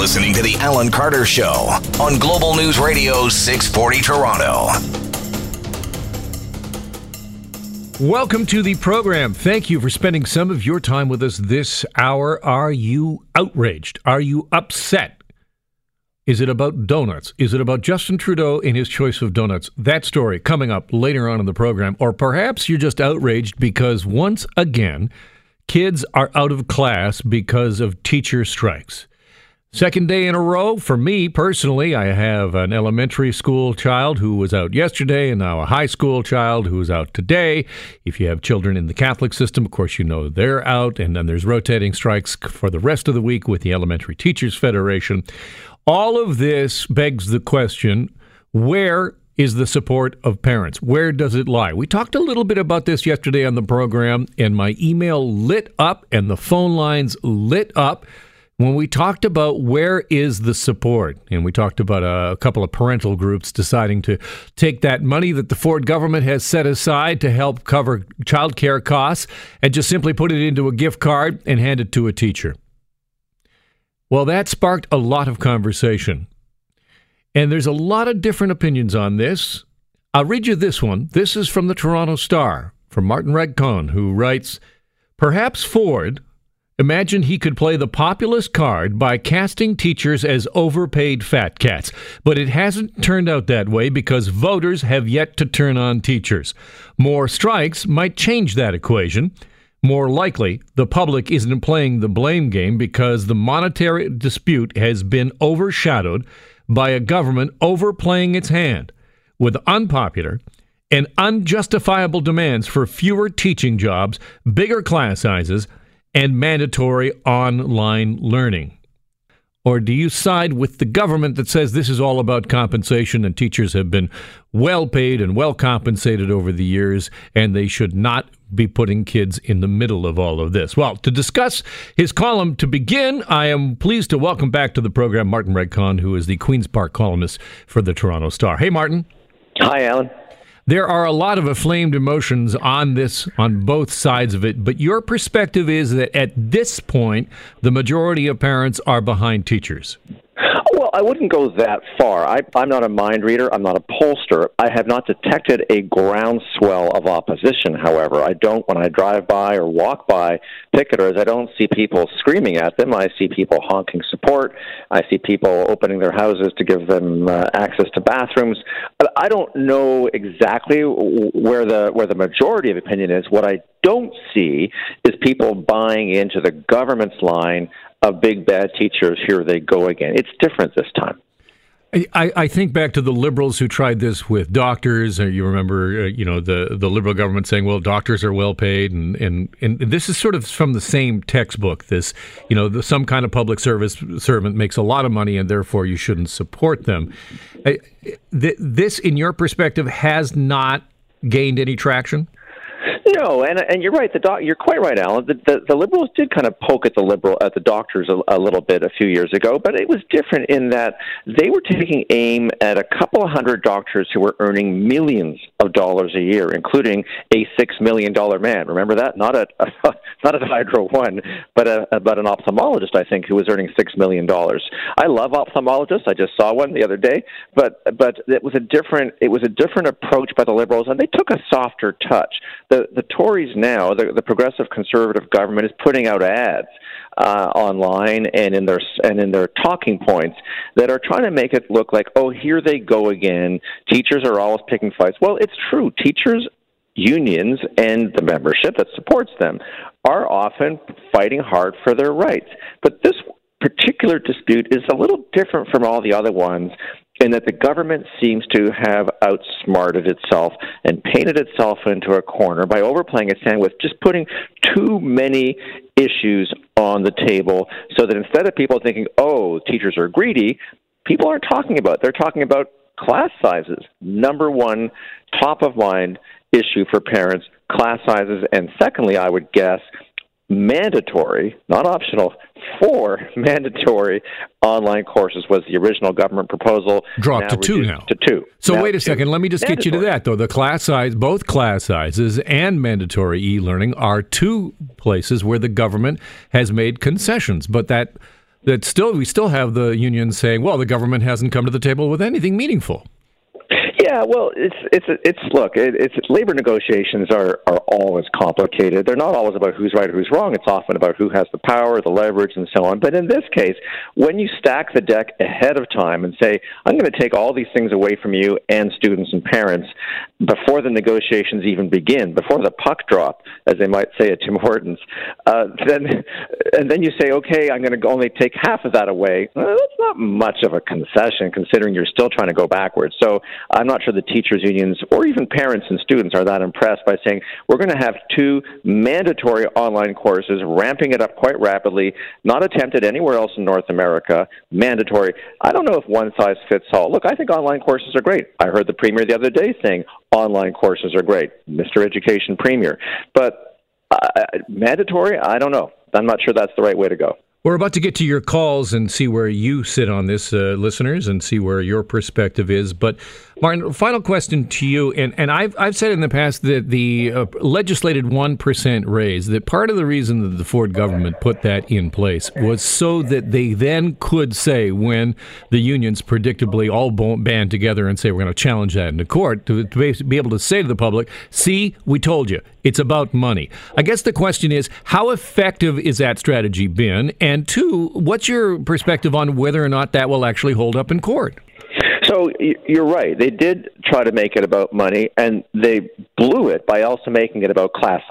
listening to The Alan Carter Show on Global News Radio 640 Toronto. Welcome to the program. Thank you for spending some of your time with us this hour. Are you outraged? Are you upset? Is it about donuts? Is it about Justin Trudeau and his choice of donuts? That story coming up later on in the program. Or perhaps you're just outraged because once again, kids are out of class because of teacher strikes. Second day in a row for me personally. I have an elementary school child who was out yesterday and now a high school child who is out today. If you have children in the Catholic system, of course, you know they're out. And then there's rotating strikes for the rest of the week with the Elementary Teachers Federation. All of this begs the question where is the support of parents? Where does it lie? We talked a little bit about this yesterday on the program, and my email lit up and the phone lines lit up when we talked about where is the support, and we talked about a, couple of parental groups deciding to take that money that the Ford government has set aside to help cover child care costs and just simply put it into a gift card and hand it to a teacher. Well, that sparked a lot of conversation. And there's a lot of different opinions on this. I'll read you this one. This is from the Toronto Star, from Martin Regg-Cohn, who writes Perhaps Ford Imagine he could play the populist card by casting teachers as overpaid fat cats. But it hasn't turned out that way because voters have yet to turn on teachers. More strikes might change that equation. More likely, the public isn't playing the blame game because the monetary dispute has been overshadowed by a government overplaying its hand with unpopular and unjustifiable demands for fewer teaching jobs, bigger class sizes, and mandatory online learning? Or do you side with the government that says this is all about compensation and teachers have been well paid and well compensated over the years and they should not be putting kids in the middle of all of this? Well, to discuss his column to begin, I am pleased to welcome back to the program Martin Regg-Cohn, who is the Queen's Park columnist for the Toronto Star. Hey, Martin. Hi, Alan. There are a lot of inflamed emotions on this, on both sides of it, but your perspective is that at this point, the majority of parents are behind teachers. I wouldn't go that far. I, I'm not a mind reader. I'm not a pollster. I have not detected a groundswell of opposition, however. I don't, when I drive by or walk by picketers, I don't see people screaming at them. I see people honking support. I see people opening their houses to give them uh, access to bathrooms. I don't know exactly where the, where the majority of opinion is. What I don't see is people buying into the government's line of big bad teachers, here they go again. It's different this time. I, I, think back to the liberals who tried this with doctors. Uh, you remember, uh, you know, the, the liberal government saying, "Well, doctors are well paid," and, and, and this is sort of from the same textbook. This, you know, the, some kind of public service servant makes a lot of money, and therefore you shouldn't support them. this, in your perspective, has not gained any traction. No, and and you're right. The doc, you're quite right, Alan. The, the, the liberals did kind of poke at the liberal at the doctors a, a little bit a few years ago, but it was different in that they were taking aim at a couple of hundred doctors who were earning millions of dollars a year, including a six million dollar man. Remember that? Not a, a not at Hydro One, but a but an ophthalmologist, I think, who was earning six million dollars. I love ophthalmologists. I just saw one the other day, but but it was a different it was a different approach by the liberals, and they took a softer touch. The the Tories now, the, the progressive conservative government, is putting out ads uh, online and in their and in their talking points that are trying to make it look like, oh, here they go again. Teachers are always picking fights. Well, it's true. Teachers unions and the membership that supports them are often fighting hard for their rights. But this particular dispute is a little different from all the other ones in that the government seems to have outsmarted itself and painted itself into a corner by overplaying its hand with just putting too many issues on the table so that instead of people thinking, oh, teachers are greedy, people aren't talking about. They're talking about class sizes. Number one, top of mind issue for parents, class sizes. And secondly, I would guess, mandatory, not optional, four mandatory online courses was the original government proposal. Dropped to two now. To two. So now wait a second. Let me just mandatory. get you to that though. The class size, both class sizes and mandatory e-learning are two places where the government has made concessions, but that that still we still have the unions saying, "Well, the government hasn't come to the table with anything meaningful." Yeah, well, it's it's it's look, it, it's labor negotiations are are always complicated. They're not always about who's right or who's wrong. It's often about who has the power, the leverage, and so on. But in this case, when you stack the deck ahead of time and say, "I'm going to take all these things away from you and students and parents," before the negotiations even begin, before the puck drop, as they might say at Tim Hortons, uh, then and then you say, "Okay, I'm going to only take half of that away." Well, that's not much of a concession, considering you're still trying to go backwards. So I'm not sure the teachers' unions or even parents and students are that impressed by saying we're going to have two mandatory online courses, ramping it up quite rapidly, not attempted anywhere else in North America, mandatory. I don't know if one size fits all. Look, I think online courses are great. I heard the premier the other day saying online courses are great, Mr. Education Premier. But uh, mandatory, I don't know. I'm not sure that's the right way to go. We're about to get to your calls and see where you sit on this, uh, listeners, and see where your perspective is. But Martin, final question to you, and, and I've, I've said in the past that the uh, legislated 1% raise, that part of the reason that the Ford government put that in place was so that they then could say, when the unions predictably all band together and say, we're going to challenge that in the court, to, to be able to say to the public, see, we told you, it's about money. I guess the question is, how effective is that strategy been? And two, what's your perspective on whether or not that will actually hold up in court? So you're right. They did try to make it about money, and they blew it by also making it about class